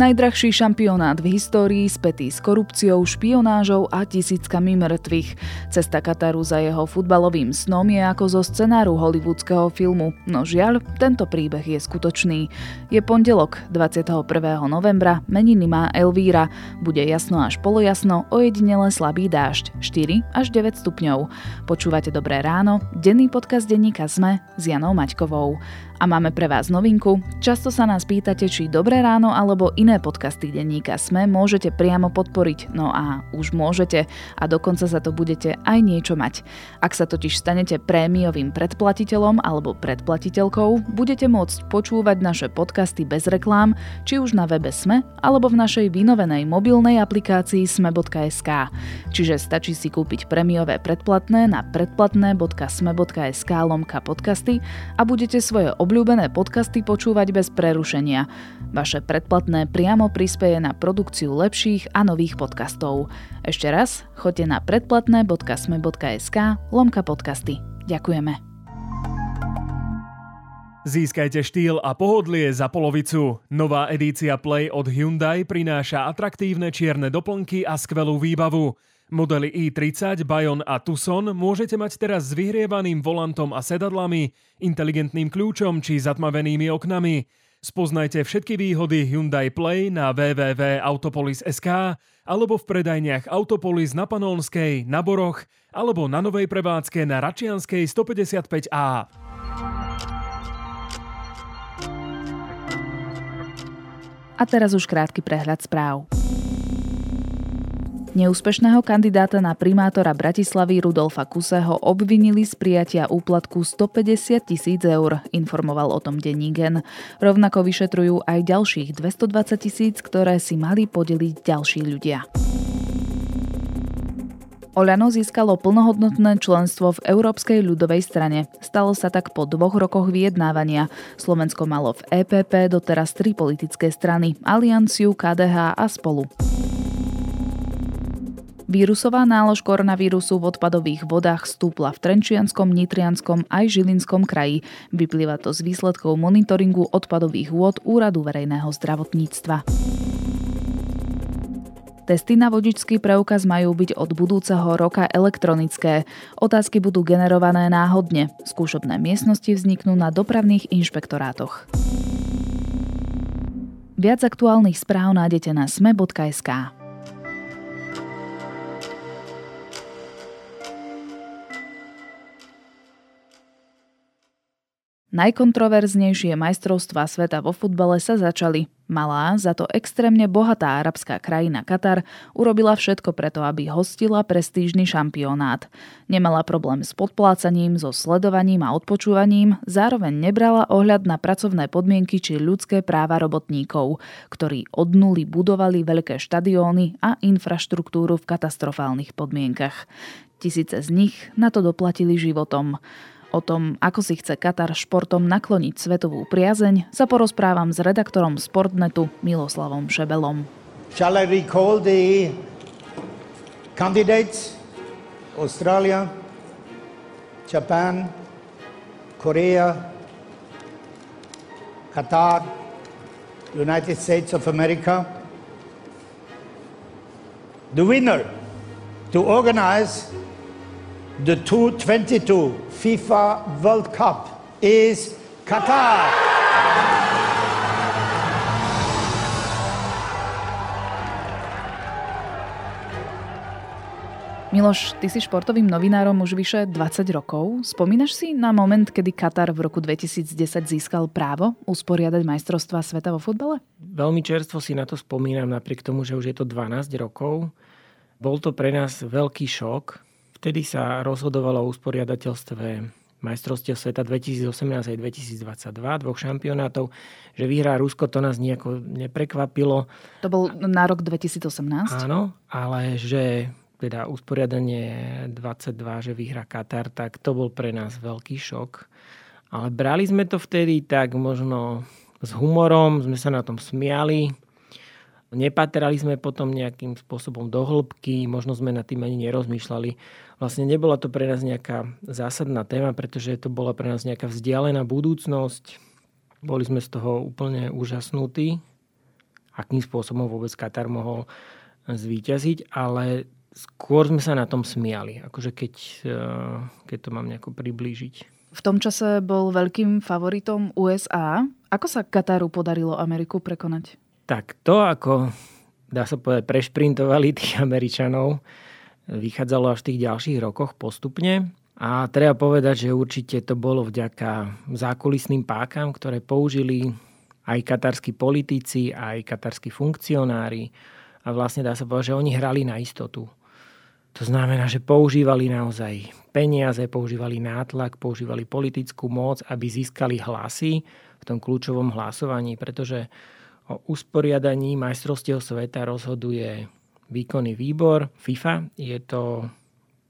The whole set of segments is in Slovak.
Najdrahší šampionát v histórii spätý s korupciou, špionážou a tisíckami mŕtvych. Cesta Kataru za jeho futbalovým snom je ako zo scenáru hollywoodského filmu, no žiaľ, tento príbeh je skutočný. Je pondelok, 21. novembra, meniny má Elvíra. Bude jasno až polojasno, ojedinele slabý dážď, 4 až 9 stupňov. Počúvate Dobré ráno, denný podcast denníka Sme s Janou Maťkovou. A máme pre vás novinku. Často sa nás pýtate, či Dobré ráno alebo iné podcasty denníka Sme môžete priamo podporiť. No a už môžete a dokonca za to budete aj niečo mať. Ak sa totiž stanete prémiovým predplatiteľom alebo predplatiteľkou, budete môcť počúvať naše podcasty bez reklám, či už na webe Sme alebo v našej vynovenej mobilnej aplikácii sme.sk. Čiže stačí si kúpiť prémiové predplatné na predplatné.sme.sk lomka podcasty a budete svoje ob obľúbené podcasty počúvať bez prerušenia. Vaše predplatné priamo prispieje na produkciu lepších a nových podcastov. Ešte raz, choďte na predplatné.sme.sk lomka podcasty. Ďakujeme. Získajte štýl a pohodlie za polovicu. Nová edícia Play od Hyundai prináša atraktívne čierne doplnky a skvelú výbavu. Modely i30, Bayon a Tucson môžete mať teraz s vyhrievaným volantom a sedadlami, inteligentným kľúčom či zatmavenými oknami. Spoznajte všetky výhody Hyundai Play na www.autopolis.sk alebo v predajniach Autopolis na Panolskej, na Boroch alebo na novej prevádzke na Račianskej 155A. A teraz už krátky prehľad správ. Neúspešného kandidáta na primátora Bratislavy Rudolfa Kuseho obvinili z prijatia úplatku 150 tisíc eur, informoval o tom denní. Rovnako vyšetrujú aj ďalších 220 tisíc, ktoré si mali podeliť ďalší ľudia. Oľano získalo plnohodnotné členstvo v Európskej ľudovej strane. Stalo sa tak po dvoch rokoch vyjednávania. Slovensko malo v EPP doteraz tri politické strany, Alianciu, KDH a Spolu. Vírusová nálož koronavírusu v odpadových vodách stúpla v Trenčianskom, Nitrianskom aj Žilinskom kraji. Vyplýva to z výsledkov monitoringu odpadových vôd Úradu verejného zdravotníctva. Testy na vodičský preukaz majú byť od budúceho roka elektronické. Otázky budú generované náhodne. Skúšobné miestnosti vzniknú na dopravných inšpektorátoch. Viac aktuálnych správ nájdete na sme.sk. Najkontroverznejšie majstrovstvá sveta vo futbale sa začali. Malá, za to extrémne bohatá arabská krajina Katar urobila všetko preto, aby hostila prestížny šampionát. Nemala problém s podplácaním, so sledovaním a odpočúvaním, zároveň nebrala ohľad na pracovné podmienky či ľudské práva robotníkov, ktorí od nuly budovali veľké štadióny a infraštruktúru v katastrofálnych podmienkach. Tisíce z nich na to doplatili životom. O tom, ako si chce Katar športom nakloniť svetovú priazeň, sa porozprávam s redaktorom Sportnetu Miloslavom Šebelom. Shall I recall the candidates? Australia, Japan, Korea, Qatar, United States of America. The winner to organize the 2022 FIFA World Cup is Qatar. Miloš, ty si športovým novinárom už vyše 20 rokov. Spomínaš si na moment, kedy Katar v roku 2010 získal právo usporiadať majstrovstvá sveta vo futbale? Veľmi čerstvo si na to spomínam, napriek tomu, že už je to 12 rokov. Bol to pre nás veľký šok, Vtedy sa rozhodovalo o usporiadateľstve majstrovstiev sveta 2018 aj 2022, dvoch šampionátov, že vyhrá Rusko, to nás nejako neprekvapilo. To bol na rok 2018? Áno, ale že teda usporiadanie 22, že vyhrá Katar, tak to bol pre nás veľký šok. Ale brali sme to vtedy tak možno s humorom, sme sa na tom smiali. Nepatrali sme potom nejakým spôsobom do hĺbky, možno sme nad tým ani nerozmýšľali. Vlastne nebola to pre nás nejaká zásadná téma, pretože to bola pre nás nejaká vzdialená budúcnosť. Boli sme z toho úplne úžasnutí. Akým spôsobom vôbec Katar mohol zvíťaziť, ale skôr sme sa na tom smiali, akože keď, eh, keď to mám nejako priblížiť. V tom čase bol veľkým favoritom USA. Ako sa Kataru podarilo Ameriku prekonať? Tak to, ako dá sa povedať, prešprintovali tých Američanov, vychádzalo až v tých ďalších rokoch postupne. A treba povedať, že určite to bolo vďaka zákulisným pákam, ktoré použili aj katarskí politici, aj katarskí funkcionári. A vlastne dá sa povedať, že oni hrali na istotu. To znamená, že používali naozaj peniaze, používali nátlak, používali politickú moc, aby získali hlasy v tom kľúčovom hlasovaní, pretože o usporiadaní majstrovstiev sveta rozhoduje výkonný výbor FIFA. Je to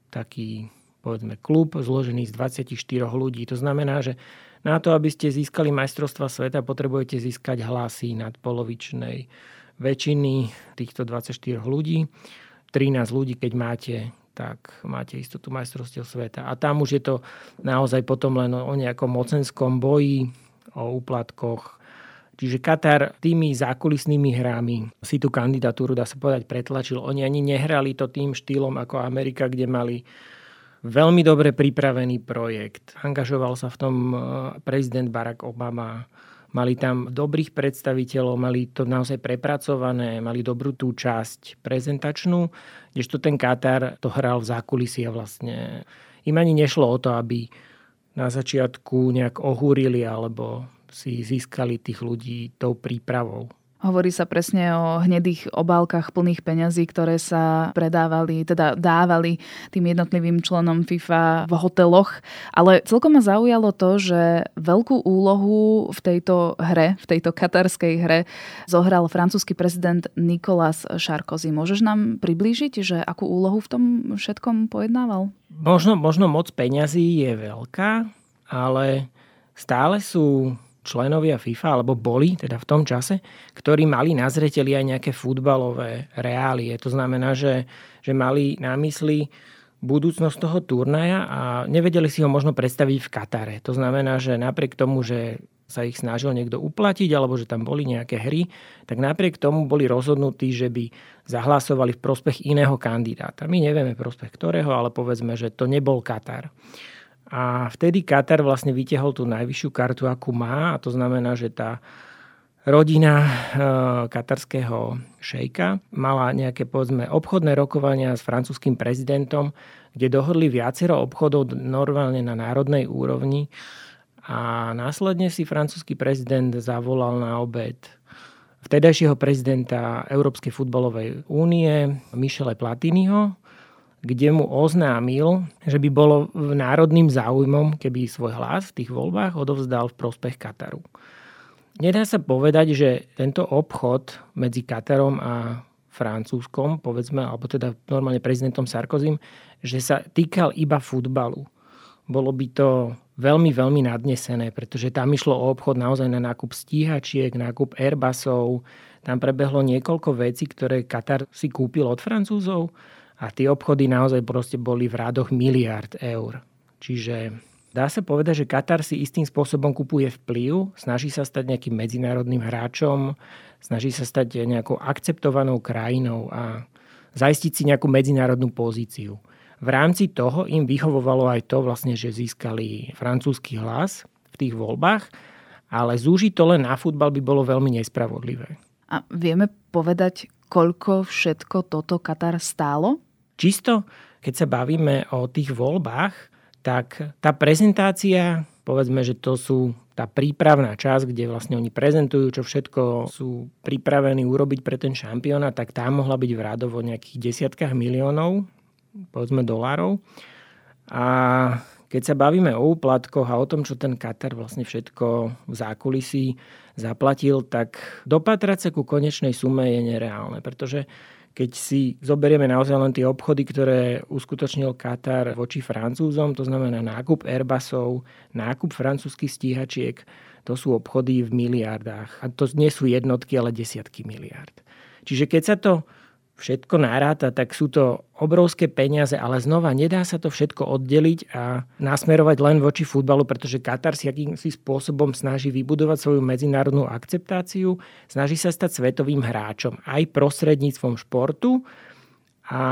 taký povedzme klub zložený z 24 ľudí. To znamená, že na to, aby ste získali majstrovstva sveta, potrebujete získať hlasy nad polovičnej väčšiny týchto 24 ľudí. 13 ľudí, keď máte tak máte istotu majstrovstiev sveta. A tam už je to naozaj potom len o nejakom mocenskom boji, o úplatkoch. Čiže Katar tými zákulisnými hrami si tú kandidatúru, dá sa povedať, pretlačil. Oni ani nehrali to tým štýlom ako Amerika, kde mali veľmi dobre pripravený projekt. Angažoval sa v tom e, prezident Barack Obama. Mali tam dobrých predstaviteľov, mali to naozaj prepracované, mali dobrú tú časť prezentačnú, kdežto ten Katar to hral v zákulisí a vlastne im ani nešlo o to, aby na začiatku nejak ohúrili alebo si získali tých ľudí tou prípravou. Hovorí sa presne o hnedých obálkach plných peňazí, ktoré sa predávali, teda dávali tým jednotlivým členom FIFA v hoteloch. Ale celkom ma zaujalo to, že veľkú úlohu v tejto hre, v tejto katarskej hre zohral francúzsky prezident Nicolas Sarkozy. Môžeš nám priblížiť, že akú úlohu v tom všetkom pojednával? Možno, možno moc peňazí je veľká, ale stále sú členovia FIFA, alebo boli teda v tom čase, ktorí mali na zreteli aj nejaké futbalové reálie. To znamená, že, že mali na mysli budúcnosť toho turnaja a nevedeli si ho možno predstaviť v Katare. To znamená, že napriek tomu, že sa ich snažil niekto uplatiť alebo že tam boli nejaké hry, tak napriek tomu boli rozhodnutí, že by zahlasovali v prospech iného kandidáta. My nevieme prospech ktorého, ale povedzme, že to nebol Katar. A vtedy Katar vlastne vytiahol tú najvyššiu kartu, akú má a to znamená, že tá rodina e, katarského šejka mala nejaké povedzme obchodné rokovania s francúzským prezidentom, kde dohodli viacero obchodov normálne na národnej úrovni. A následne si francúzsky prezident zavolal na obed vtedajšieho prezidenta Európskej futbalovej únie Michele Platiniho kde mu oznámil, že by bolo národným záujmom, keby svoj hlas v tých voľbách odovzdal v prospech Kataru. Nedá sa povedať, že tento obchod medzi Katarom a Francúzskom, povedzme, alebo teda normálne prezidentom Sarkozym, že sa týkal iba futbalu. Bolo by to veľmi, veľmi nadnesené, pretože tam išlo o obchod naozaj na nákup stíhačiek, nákup Airbusov. Tam prebehlo niekoľko vecí, ktoré Katar si kúpil od Francúzov a tie obchody naozaj proste boli v rádoch miliard eur. Čiže dá sa povedať, že Katar si istým spôsobom kupuje vplyv, snaží sa stať nejakým medzinárodným hráčom, snaží sa stať nejakou akceptovanou krajinou a zaistiť si nejakú medzinárodnú pozíciu. V rámci toho im vyhovovalo aj to, vlastne, že získali francúzsky hlas v tých voľbách, ale zúžiť to len na futbal by bolo veľmi nespravodlivé. A vieme povedať, koľko všetko toto Katar stálo? Čisto, keď sa bavíme o tých voľbách, tak tá prezentácia, povedzme, že to sú tá prípravná časť, kde vlastne oni prezentujú, čo všetko sú pripravení urobiť pre ten šampióna, tak tá mohla byť v rádovo nejakých desiatkách miliónov, povedzme dolárov. A keď sa bavíme o úplatkoch a o tom, čo ten Katar vlastne všetko v zákulisí zaplatil, tak dopatrať sa ku konečnej sume je nereálne, pretože keď si zoberieme naozaj len tie obchody, ktoré uskutočnil Katar voči Francúzom, to znamená nákup Airbusov, nákup francúzskych stíhačiek, to sú obchody v miliardách. A to nie sú jednotky, ale desiatky miliard. Čiže keď sa to všetko naráta, tak sú to obrovské peniaze, ale znova nedá sa to všetko oddeliť a nasmerovať len voči futbalu, pretože Katar si akýmsi spôsobom snaží vybudovať svoju medzinárodnú akceptáciu, snaží sa stať svetovým hráčom aj prostredníctvom športu a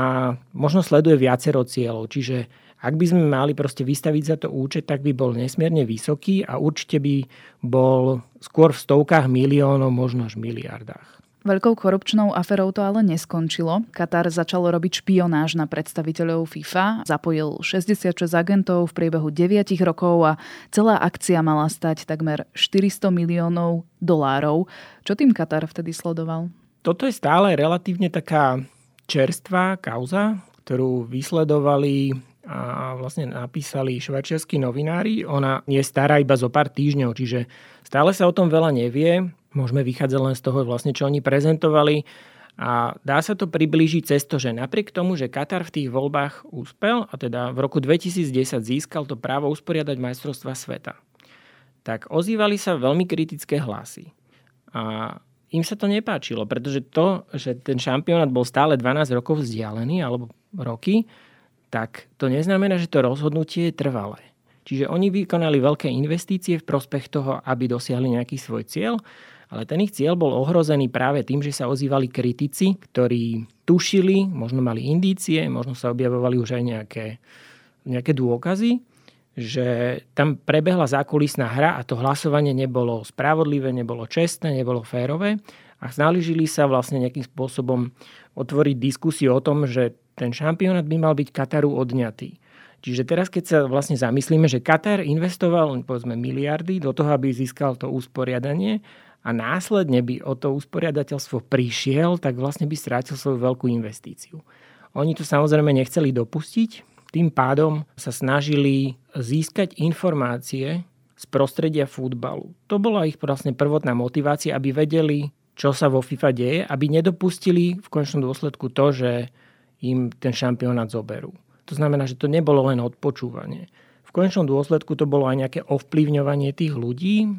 možno sleduje viacero cieľov. Čiže ak by sme mali proste vystaviť za to účet, tak by bol nesmierne vysoký a určite by bol skôr v stovkách miliónov, možno až miliardách. Veľkou korupčnou aferou to ale neskončilo. Katar začal robiť špionáž na predstaviteľov FIFA, zapojil 66 agentov v priebehu 9 rokov a celá akcia mala stať takmer 400 miliónov dolárov. Čo tým Katar vtedy sledoval? Toto je stále relatívne taká čerstvá kauza, ktorú vysledovali a vlastne napísali švajčiarskí novinári. Ona je stará iba zo pár týždňov, čiže stále sa o tom veľa nevie. Môžeme vychádzať len z toho, vlastne, čo oni prezentovali. A dá sa to priblížiť cez to, že napriek tomu, že Katar v tých voľbách úspel, a teda v roku 2010 získal to právo usporiadať majstrovstva sveta, tak ozývali sa veľmi kritické hlasy. A im sa to nepáčilo, pretože to, že ten šampionát bol stále 12 rokov vzdialený, alebo roky, tak to neznamená, že to rozhodnutie je trvalé. Čiže oni vykonali veľké investície v prospech toho, aby dosiahli nejaký svoj cieľ ale ten ich cieľ bol ohrozený práve tým, že sa ozývali kritici, ktorí tušili, možno mali indície, možno sa objavovali už aj nejaké, nejaké dôkazy, že tam prebehla zákulisná hra a to hlasovanie nebolo spravodlivé, nebolo čestné, nebolo férové a snažili sa vlastne nejakým spôsobom otvoriť diskusiu o tom, že ten šampionát by mal byť Kataru odňatý. Čiže teraz, keď sa vlastne zamyslíme, že Katar investoval povedzme miliardy do toho, aby získal to usporiadanie a následne by o to usporiadateľstvo prišiel, tak vlastne by strátil svoju veľkú investíciu. Oni to samozrejme nechceli dopustiť, tým pádom sa snažili získať informácie z prostredia futbalu. To bola ich vlastne prvotná motivácia, aby vedeli, čo sa vo FIFA deje, aby nedopustili v končnom dôsledku to, že im ten šampionát zoberú. To znamená, že to nebolo len odpočúvanie. V konečnom dôsledku to bolo aj nejaké ovplyvňovanie tých ľudí,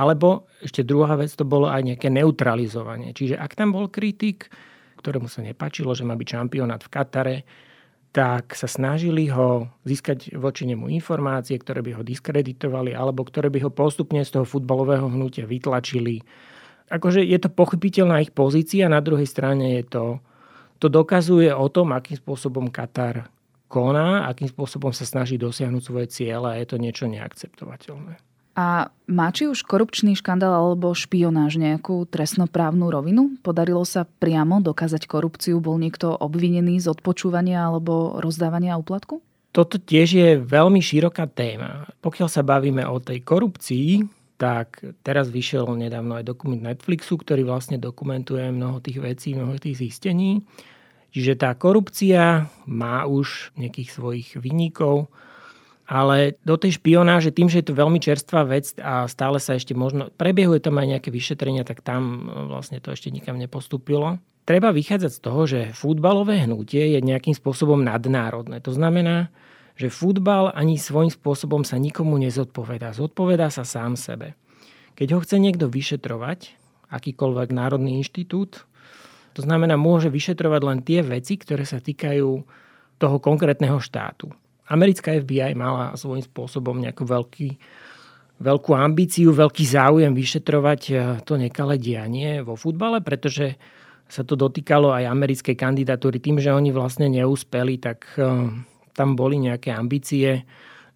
alebo ešte druhá vec, to bolo aj nejaké neutralizovanie. Čiže ak tam bol kritik, ktorému sa nepačilo, že má byť šampionát v Katare, tak sa snažili ho získať voči nemu informácie, ktoré by ho diskreditovali alebo ktoré by ho postupne z toho futbalového hnutia vytlačili. Akože je to pochopiteľná ich pozícia, na druhej strane je to, to dokazuje o tom, akým spôsobom Katar koná, akým spôsobom sa snaží dosiahnuť svoje ciele a je to niečo neakceptovateľné. A má či už korupčný škandál alebo špionáž nejakú trestnoprávnu rovinu? Podarilo sa priamo dokázať korupciu? Bol niekto obvinený z odpočúvania alebo rozdávania úplatku? Toto tiež je veľmi široká téma. Pokiaľ sa bavíme o tej korupcii, tak teraz vyšiel nedávno aj dokument Netflixu, ktorý vlastne dokumentuje mnoho tých vecí, mnoho tých zistení. Čiže tá korupcia má už nejakých svojich vynikov ale do tej špionáže, tým, že je to veľmi čerstvá vec a stále sa ešte možno, prebiehuje tam aj nejaké vyšetrenia, tak tam e, vlastne to ešte nikam nepostúpilo. Treba vychádzať z toho, že futbalové hnutie je nejakým spôsobom nadnárodné. To znamená, že futbal ani svojím spôsobom sa nikomu nezodpovedá. Zodpovedá sa sám sebe. Keď ho chce niekto vyšetrovať, akýkoľvek národný inštitút, to znamená, môže vyšetrovať len tie veci, ktoré sa týkajú toho konkrétneho štátu americká FBI mala svojím spôsobom nejakú veľký, veľkú ambíciu, veľký záujem vyšetrovať eh, to nekalé dianie vo futbale, pretože sa to dotýkalo aj americkej kandidatúry. Tým, že oni vlastne neúspeli, tak eh, tam boli nejaké ambície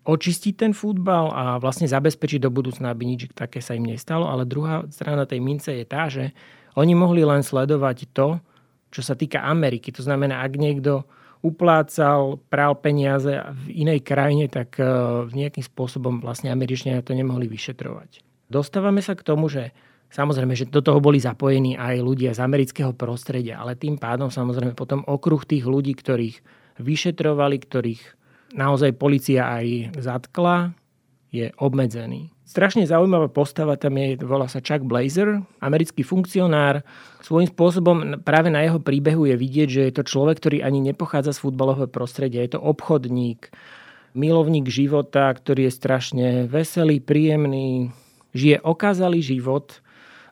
očistiť ten futbal a vlastne zabezpečiť do budúcna, aby nič také sa im nestalo. Ale druhá strana tej mince je tá, že oni mohli len sledovať to, čo sa týka Ameriky. To znamená, ak niekto uplácal, prál peniaze v inej krajine, tak e, nejakým spôsobom vlastne Američania to nemohli vyšetrovať. Dostávame sa k tomu, že samozrejme, že do toho boli zapojení aj ľudia z amerického prostredia, ale tým pádom samozrejme potom okruh tých ľudí, ktorých vyšetrovali, ktorých naozaj policia aj zatkla, je obmedzený. Strašne zaujímavá postava tam je, volá sa Chuck Blazer, americký funkcionár. Svojím spôsobom práve na jeho príbehu je vidieť, že je to človek, ktorý ani nepochádza z futbalového prostredia. Je to obchodník, milovník života, ktorý je strašne veselý, príjemný, žije okázalý život,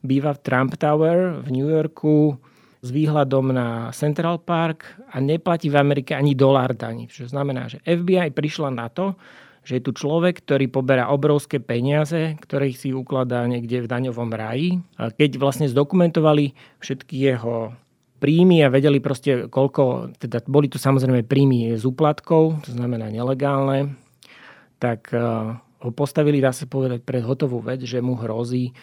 býva v Trump Tower v New Yorku, s výhľadom na Central Park a neplatí v Amerike ani dolár daní. Čo znamená, že FBI prišla na to, že je tu človek, ktorý poberá obrovské peniaze, ktoré si ukladá niekde v daňovom raji. A keď vlastne zdokumentovali všetky jeho príjmy a vedeli proste koľko, teda boli tu samozrejme príjmy z úplatkov, to znamená nelegálne, tak eh, ho postavili, dá sa povedať, pred hotovú vec, že mu hrozí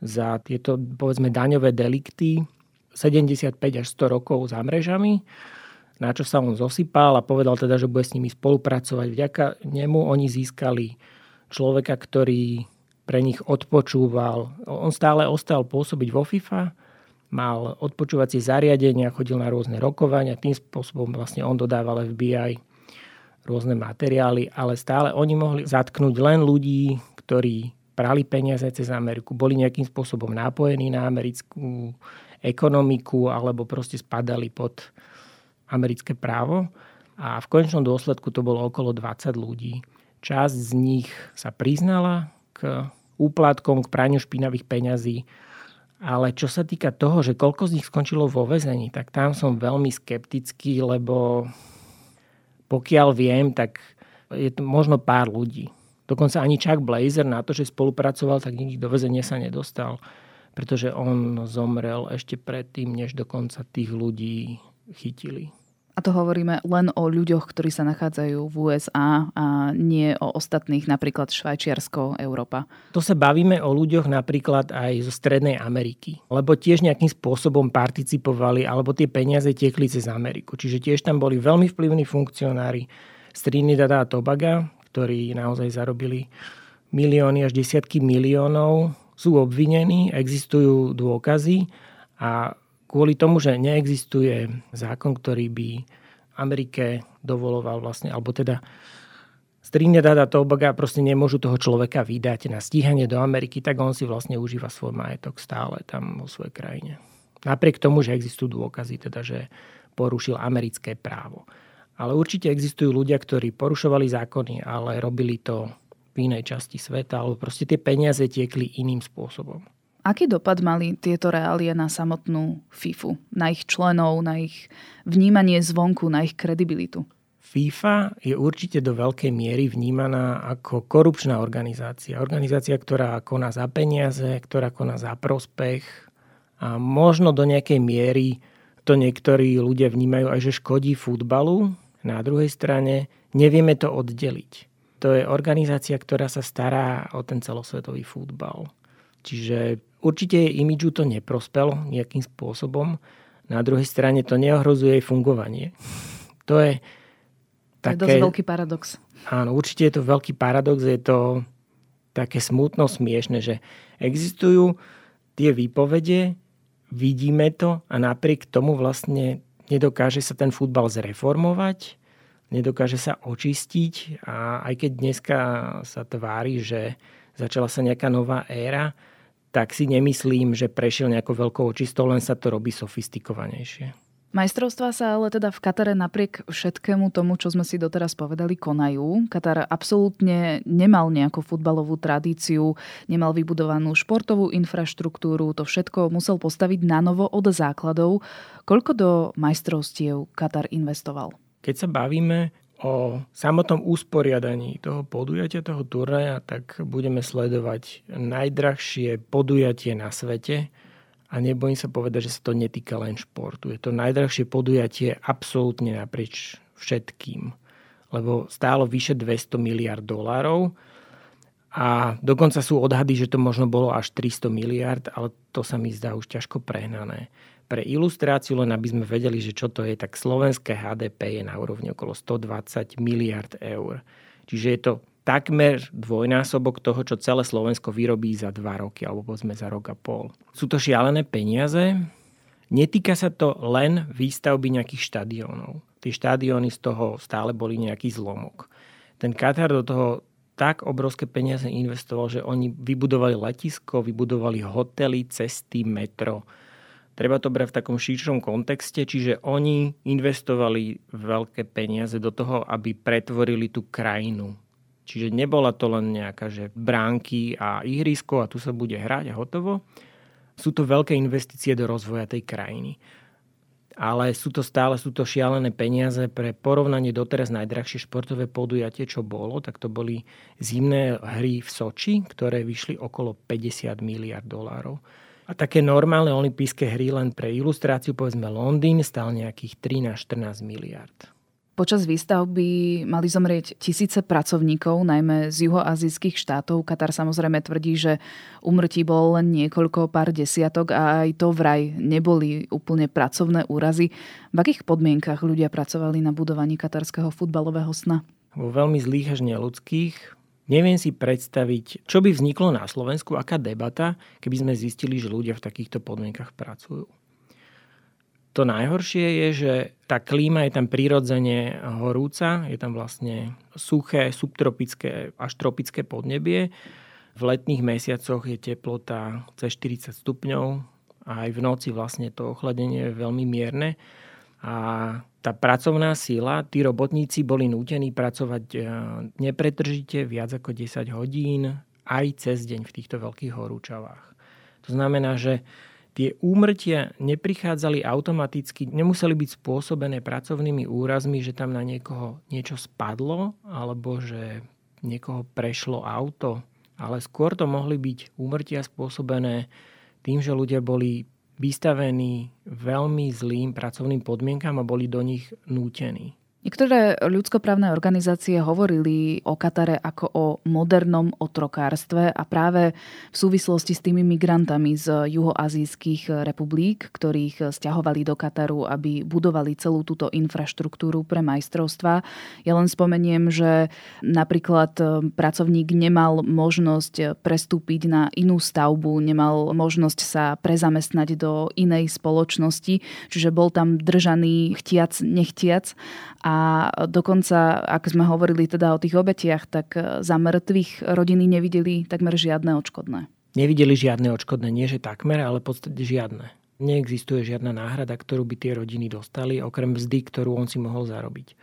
za tieto, povedzme, daňové delikty 75 až 100 rokov za mrežami na čo sa on zosypal a povedal teda, že bude s nimi spolupracovať. Vďaka nemu oni získali človeka, ktorý pre nich odpočúval. On stále ostal pôsobiť vo FIFA, mal odpočúvacie zariadenia, chodil na rôzne rokovania, tým spôsobom vlastne on dodával FBI rôzne materiály, ale stále oni mohli zatknúť len ľudí, ktorí prali peniaze cez Ameriku, boli nejakým spôsobom nápojení na americkú ekonomiku alebo proste spadali pod americké právo a v konečnom dôsledku to bolo okolo 20 ľudí. Časť z nich sa priznala k úplatkom, k praniu špinavých peňazí, ale čo sa týka toho, že koľko z nich skončilo vo väzení, tak tam som veľmi skeptický, lebo pokiaľ viem, tak je to možno pár ľudí. Dokonca ani Chuck Blazer na to, že spolupracoval, tak nikdy do väzenia sa nedostal, pretože on zomrel ešte predtým, než dokonca tých ľudí chytili. A to hovoríme len o ľuďoch, ktorí sa nachádzajú v USA a nie o ostatných, napríklad Švajčiarsko, Európa. To sa bavíme o ľuďoch napríklad aj zo Strednej Ameriky, lebo tiež nejakým spôsobom participovali, alebo tie peniaze tiekli cez Ameriku. Čiže tiež tam boli veľmi vplyvní funkcionári z Trinidada a Tobaga, ktorí naozaj zarobili milióny až desiatky miliónov, sú obvinení, existujú dôkazy a kvôli tomu, že neexistuje zákon, ktorý by Amerike dovoloval vlastne, alebo teda z Trinidad a Tobaga proste nemôžu toho človeka vydať na stíhanie do Ameriky, tak on si vlastne užíva svoj majetok stále tam vo svojej krajine. Napriek tomu, že existujú dôkazy, teda, že porušil americké právo. Ale určite existujú ľudia, ktorí porušovali zákony, ale robili to v inej časti sveta, alebo proste tie peniaze tiekli iným spôsobom. Aký dopad mali tieto reálie na samotnú FIFU, na ich členov, na ich vnímanie zvonku, na ich kredibilitu? FIFA je určite do veľkej miery vnímaná ako korupčná organizácia. Organizácia, ktorá koná za peniaze, ktorá koná za prospech a možno do nejakej miery to niektorí ľudia vnímajú aj, že škodí futbalu. Na druhej strane nevieme to oddeliť. To je organizácia, ktorá sa stará o ten celosvetový futbal. Čiže určite imidžu to neprospelo nejakým spôsobom. Na druhej strane to neohrozuje jej fungovanie. To je také... To je dosť veľký paradox. Áno, určite je to veľký paradox. Je to také smutno smiešne, že existujú tie výpovede, vidíme to a napriek tomu vlastne nedokáže sa ten futbal zreformovať, nedokáže sa očistiť a aj keď dneska sa tvári, že začala sa nejaká nová éra, tak si nemyslím, že prešiel nejakou veľkou očistou, len sa to robí sofistikovanejšie. Majstrovstvá sa ale teda v Katare napriek všetkému tomu, čo sme si doteraz povedali, konajú. Katar absolútne nemal nejakú futbalovú tradíciu, nemal vybudovanú športovú infraštruktúru, to všetko musel postaviť na novo od základov. Koľko do majstrovstiev Katar investoval? Keď sa bavíme o samotnom usporiadaní toho podujatia, toho turnaja, tak budeme sledovať najdrahšie podujatie na svete a nebojím sa povedať, že sa to netýka len športu. Je to najdrahšie podujatie absolútne naprieč všetkým, lebo stálo vyše 200 miliard dolárov a dokonca sú odhady, že to možno bolo až 300 miliard, ale to sa mi zdá už ťažko prehnané. Pre ilustráciu, len aby sme vedeli, že čo to je, tak slovenské HDP je na úrovni okolo 120 miliard eur. Čiže je to takmer dvojnásobok toho, čo celé Slovensko vyrobí za dva roky, alebo povedzme za rok a pol. Sú to šialené peniaze. Netýka sa to len výstavby nejakých štadiónov. Tie štadióny z toho stále boli nejaký zlomok. Ten Katar do toho tak obrovské peniaze investoval, že oni vybudovali letisko, vybudovali hotely, cesty, metro, Treba to brať v takom širšom kontexte, čiže oni investovali veľké peniaze do toho, aby pretvorili tú krajinu. Čiže nebola to len nejaká, že bránky a ihrisko a tu sa bude hrať a hotovo. Sú to veľké investície do rozvoja tej krajiny. ale sú to stále sú to šialené peniaze pre porovnanie doteraz najdrahšie športové podujatie, čo bolo, tak to boli zimné hry v Soči, ktoré vyšli okolo 50 miliard dolárov. A také normálne olympijské hry len pre ilustráciu, povedzme Londýn, stal nejakých 13-14 miliard. Počas výstavby mali zomrieť tisíce pracovníkov, najmä z juhoazijských štátov. Katar samozrejme tvrdí, že umrtí bolo len niekoľko pár desiatok a aj to vraj neboli úplne pracovné úrazy. V akých podmienkach ľudia pracovali na budovaní katarského futbalového sna? Vo veľmi zlých až neludských. Neviem si predstaviť, čo by vzniklo na Slovensku, aká debata, keby sme zistili, že ľudia v takýchto podmienkach pracujú. To najhoršie je, že tá klíma je tam prirodzene horúca, je tam vlastne suché, subtropické až tropické podnebie. V letných mesiacoch je teplota cez 40 stupňov a aj v noci vlastne to ochladenie je veľmi mierne. A tá pracovná síla, tí robotníci boli nútení pracovať e, nepretržite viac ako 10 hodín aj cez deň v týchto veľkých horúčavách. To znamená, že tie úmrtia neprichádzali automaticky, nemuseli byť spôsobené pracovnými úrazmi, že tam na niekoho niečo spadlo alebo že niekoho prešlo auto, ale skôr to mohli byť úmrtia spôsobené tým, že ľudia boli vystavení veľmi zlým pracovným podmienkam a boli do nich nútení. Niektoré ľudskoprávne organizácie hovorili o Katare ako o modernom otrokárstve a práve v súvislosti s tými migrantami z juhoazijských republik, ktorých stiahovali do Kataru, aby budovali celú túto infraštruktúru pre majstrovstva. Ja len spomeniem, že napríklad pracovník nemal možnosť prestúpiť na inú stavbu, nemal možnosť sa prezamestnať do inej spoločnosti, čiže bol tam držaný chtiac, nechtiac a dokonca, ak sme hovorili teda o tých obetiach, tak e, za mŕtvych rodiny nevideli takmer žiadne odškodné. Nevideli žiadne odškodné, nie že takmer, ale v podstate žiadne. Neexistuje žiadna náhrada, ktorú by tie rodiny dostali, okrem mzdy, ktorú on si mohol zarobiť.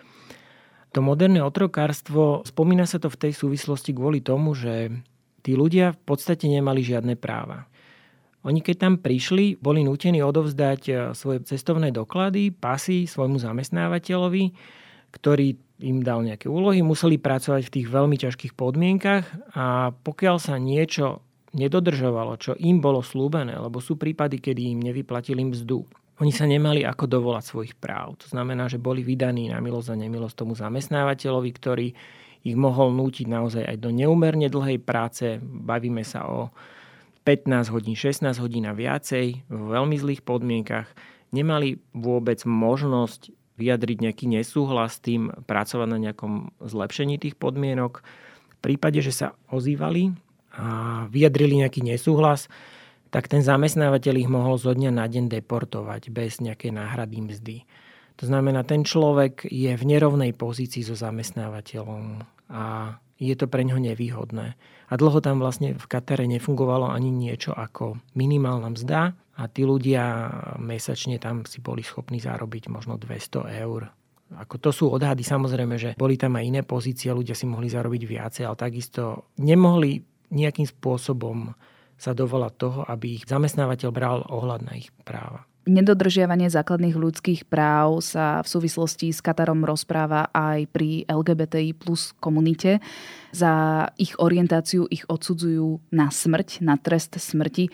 To moderné otrokárstvo, spomína sa to v tej súvislosti kvôli tomu, že tí ľudia v podstate nemali žiadne práva. Oni keď tam prišli, boli nútení odovzdať e, svoje cestovné doklady, pasy svojmu zamestnávateľovi, ktorý im dal nejaké úlohy, museli pracovať v tých veľmi ťažkých podmienkach a pokiaľ sa niečo nedodržovalo, čo im bolo slúbené, lebo sú prípady, kedy im nevyplatili mzdu, oni sa nemali ako dovolať svojich práv. To znamená, že boli vydaní na milosť a nemilosť tomu zamestnávateľovi, ktorý ich mohol nútiť naozaj aj do neumerne dlhej práce. Bavíme sa o 15 hodín, 16 hodín a viacej v veľmi zlých podmienkach, nemali vôbec možnosť vyjadriť nejaký nesúhlas s tým, pracovať na nejakom zlepšení tých podmienok. V prípade, že sa ozývali a vyjadrili nejaký nesúhlas, tak ten zamestnávateľ ich mohol zo dňa na deň deportovať bez nejakej náhrady mzdy. To znamená, ten človek je v nerovnej pozícii so zamestnávateľom a je to pre ňo nevýhodné. A dlho tam vlastne v Katare nefungovalo ani niečo ako minimálna mzda a tí ľudia mesačne tam si boli schopní zarobiť možno 200 eur. Ako to sú odhady, samozrejme, že boli tam aj iné pozície, ľudia si mohli zarobiť viacej, ale takisto nemohli nejakým spôsobom sa dovolať toho, aby ich zamestnávateľ bral ohľad na ich práva. Nedodržiavanie základných ľudských práv sa v súvislosti s Katarom rozpráva aj pri LGBTI plus komunite. Za ich orientáciu ich odsudzujú na smrť, na trest smrti.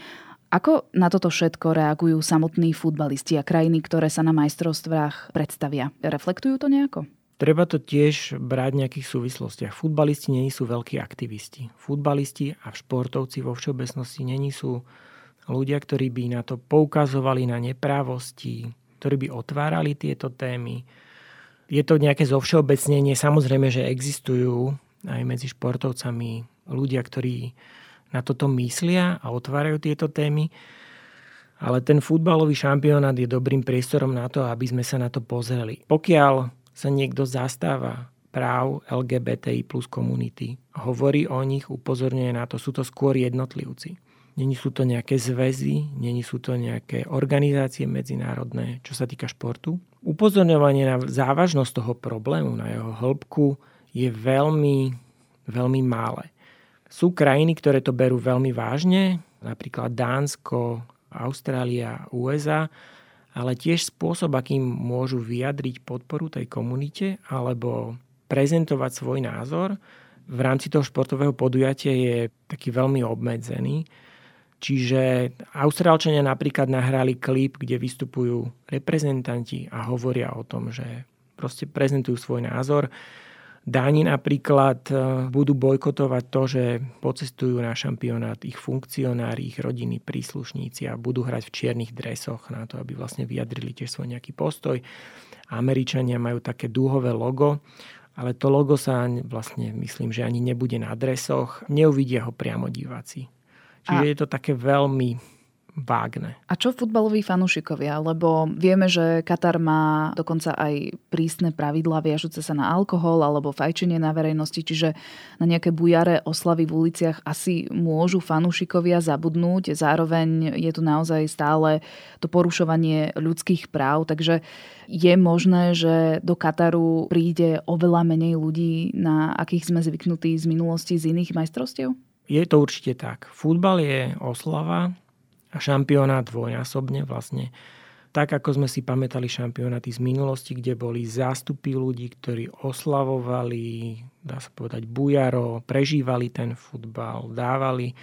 Ako na toto všetko reagujú samotní futbalisti a krajiny, ktoré sa na majstrovstvách predstavia? Reflektujú to nejako? Treba to tiež brať v nejakých súvislostiach. Futbalisti nie sú veľkí aktivisti. Futbalisti a športovci vo všeobecnosti není sú ľudia, ktorí by na to poukazovali na neprávosti, ktorí by otvárali tieto témy. Je to nejaké zovšeobecnenie. Samozrejme, že existujú aj medzi športovcami ľudia, ktorí na toto myslia a otvárajú tieto témy. Ale ten futbalový šampionát je dobrým priestorom na to, aby sme sa na to pozreli. Pokiaľ sa niekto zastáva práv LGBTI plus komunity, hovorí o nich, upozorňuje na to, sú to skôr jednotlivci. Není sú to nejaké zväzy, není sú to nejaké organizácie medzinárodné, čo sa týka športu. Upozorňovanie na závažnosť toho problému, na jeho hĺbku je veľmi, veľmi malé. Sú krajiny, ktoré to berú veľmi vážne, napríklad Dánsko, Austrália, USA, ale tiež spôsob, akým môžu vyjadriť podporu tej komunite alebo prezentovať svoj názor v rámci toho športového podujatia je taký veľmi obmedzený. Čiže Austrálčania napríklad nahrali klip, kde vystupujú reprezentanti a hovoria o tom, že proste prezentujú svoj názor. Dáni napríklad e, budú bojkotovať to, že pocestujú na šampionát ich funkcionári, ich rodiny, príslušníci a budú hrať v čiernych dresoch na to, aby vlastne vyjadrili tiež svoj nejaký postoj. Američania majú také dúhové logo, ale to logo sa vlastne myslím, že ani nebude na dresoch. Neuvidia ho priamo diváci. Čiže a... je to také veľmi vágne. A čo futbaloví fanúšikovia? Lebo vieme, že Katar má dokonca aj prísne pravidlá viažúce sa na alkohol alebo fajčenie na verejnosti, čiže na nejaké bujare oslavy v uliciach asi môžu fanúšikovia zabudnúť. Zároveň je tu naozaj stále to porušovanie ľudských práv, takže je možné, že do Kataru príde oveľa menej ľudí, na akých sme zvyknutí z minulosti z iných majstrovstiev? Je to určite tak. Futbal je oslava, a šampionát dvojnásobne vlastne. Tak ako sme si pamätali šampionáty z minulosti, kde boli zástupy ľudí, ktorí oslavovali, dá sa povedať, bujaro, prežívali ten futbal, dávali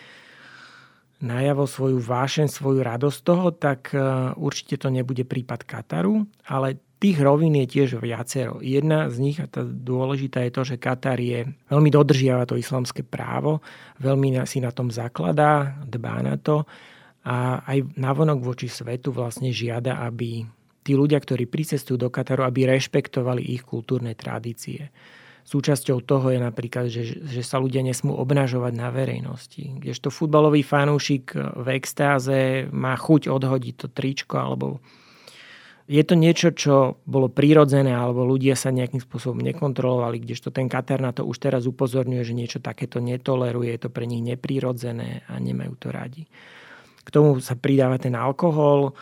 najavo svoju vášen, svoju radosť toho, tak e, určite to nebude prípad Kataru, ale tých rovín je tiež viacero. Jedna z nich, a tá dôležitá je to, že Katar je, veľmi dodržiava to islamské právo, veľmi si na tom zakladá, dbá na to a aj navonok voči svetu vlastne žiada, aby tí ľudia, ktorí pricestujú do Kataru, aby rešpektovali ich kultúrne tradície. Súčasťou toho je napríklad, že, že sa ľudia nesmú obnažovať na verejnosti. Kdežto futbalový fanúšik v extáze má chuť odhodiť to tričko alebo je to niečo, čo bolo prirodzené alebo ľudia sa nejakým spôsobom nekontrolovali, kdežto ten Katar na to už teraz upozorňuje, že niečo takéto netoleruje, je to pre nich neprirodzené a nemajú to radi. K tomu sa pridáva ten alkohol.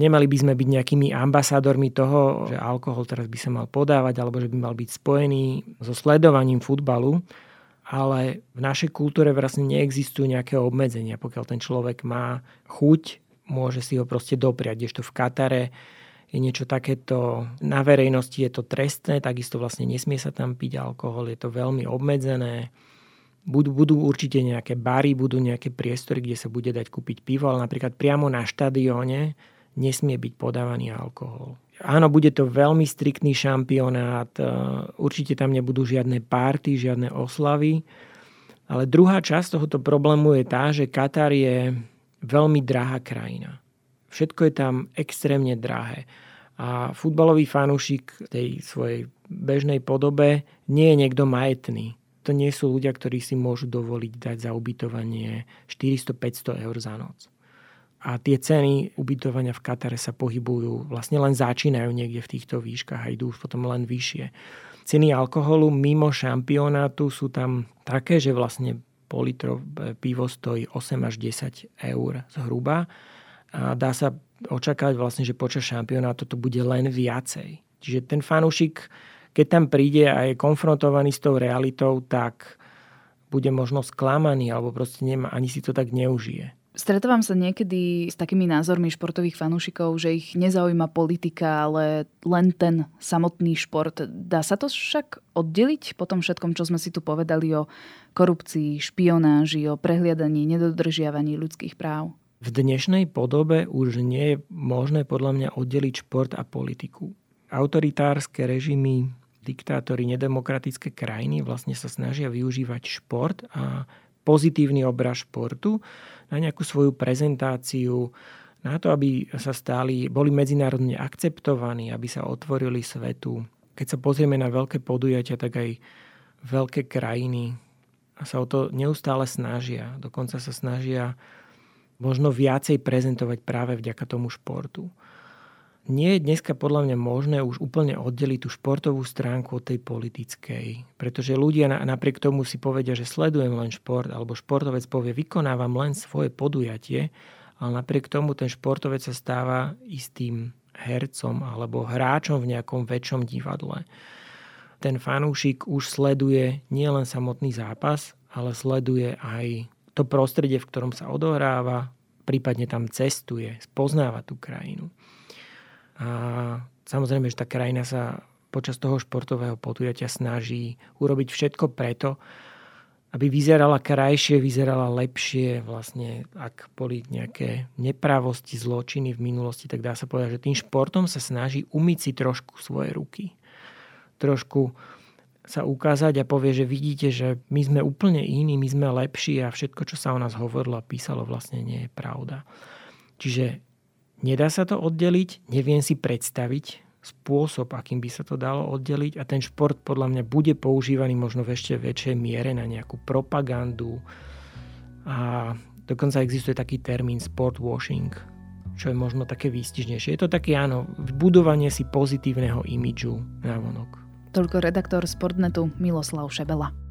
Nemali by sme byť nejakými ambasádormi toho, že alkohol teraz by sa mal podávať alebo že by mal byť spojený so sledovaním futbalu, ale v našej kultúre vlastne neexistujú nejaké obmedzenia. Pokiaľ ten človek má chuť, môže si ho proste dopriať. Kdežto v Katare je niečo takéto, na verejnosti je to trestné, takisto vlastne nesmie sa tam piť alkohol, je to veľmi obmedzené budú, budú určite nejaké bary, budú nejaké priestory, kde sa bude dať kúpiť pivo, ale napríklad priamo na štadióne nesmie byť podávaný alkohol. Áno, bude to veľmi striktný šampionát, e, určite tam nebudú žiadne párty, žiadne oslavy, ale druhá časť tohoto problému je tá, že Katar je veľmi drahá krajina. Všetko je tam extrémne drahé. A futbalový fanúšik tej svojej bežnej podobe nie je niekto majetný to nie sú ľudia, ktorí si môžu dovoliť dať za ubytovanie 400-500 eur za noc. A tie ceny ubytovania v Katare sa pohybujú, vlastne len začínajú niekde v týchto výškach a idú už potom len vyššie. Ceny alkoholu mimo šampionátu sú tam také, že vlastne pol litro pivo stojí 8 až 10 eur zhruba. A dá sa očakávať vlastne, že počas šampionátu to bude len viacej. Čiže ten fanúšik keď tam príde a je konfrontovaný s tou realitou, tak bude možno sklamaný alebo proste nemá, ani si to tak neužije. Stretávam sa niekedy s takými názormi športových fanúšikov, že ich nezaujíma politika, ale len ten samotný šport. Dá sa to však oddeliť po tom všetkom, čo sme si tu povedali o korupcii, špionáži, o prehliadaní, nedodržiavaní ľudských práv? V dnešnej podobe už nie je možné podľa mňa oddeliť šport a politiku. Autoritárske režimy diktátori nedemokratické krajiny vlastne sa snažia využívať šport a pozitívny obraz športu na nejakú svoju prezentáciu, na to, aby sa stali, boli medzinárodne akceptovaní, aby sa otvorili svetu. Keď sa pozrieme na veľké podujatia, tak aj veľké krajiny sa o to neustále snažia. Dokonca sa snažia možno viacej prezentovať práve vďaka tomu športu nie je dneska podľa mňa možné už úplne oddeliť tú športovú stránku od tej politickej. Pretože ľudia napriek tomu si povedia, že sledujem len šport, alebo športovec povie, vykonávam len svoje podujatie, ale napriek tomu ten športovec sa stáva istým hercom alebo hráčom v nejakom väčšom divadle. Ten fanúšik už sleduje nielen samotný zápas, ale sleduje aj to prostredie, v ktorom sa odohráva, prípadne tam cestuje, spoznáva tú krajinu. A samozrejme, že tá krajina sa počas toho športového podujatia snaží urobiť všetko preto, aby vyzerala krajšie, vyzerala lepšie. Vlastne, ak boli nejaké nepravosti, zločiny v minulosti, tak dá sa povedať, že tým športom sa snaží umyť si trošku svoje ruky. Trošku sa ukázať a povie, že vidíte, že my sme úplne iní, my sme lepší a všetko, čo sa o nás hovorilo a písalo, vlastne nie je pravda. Čiže nedá sa to oddeliť, neviem si predstaviť spôsob, akým by sa to dalo oddeliť a ten šport podľa mňa bude používaný možno v ešte väčšej miere na nejakú propagandu a dokonca existuje taký termín sport washing, čo je možno také výstižnejšie. Je to také, áno, budovanie si pozitívneho imidžu na vonok. Toľko redaktor Sportnetu Miloslav Šebela.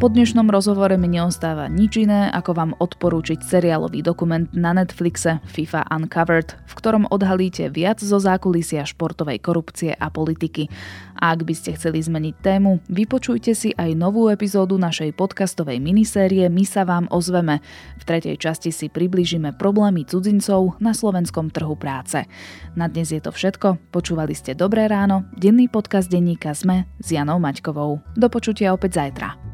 Po dnešnom rozhovore mi neostáva nič iné, ako vám odporúčiť seriálový dokument na Netflixe FIFA Uncovered, v ktorom odhalíte viac zo zákulisia športovej korupcie a politiky. A ak by ste chceli zmeniť tému, vypočujte si aj novú epizódu našej podcastovej minisérie My sa vám ozveme. V tretej časti si priblížime problémy cudzincov na slovenskom trhu práce. Na dnes je to všetko. Počúvali ste Dobré ráno, denný podcast denníka ZME s Janou Maťkovou. Do počutia opäť zajtra.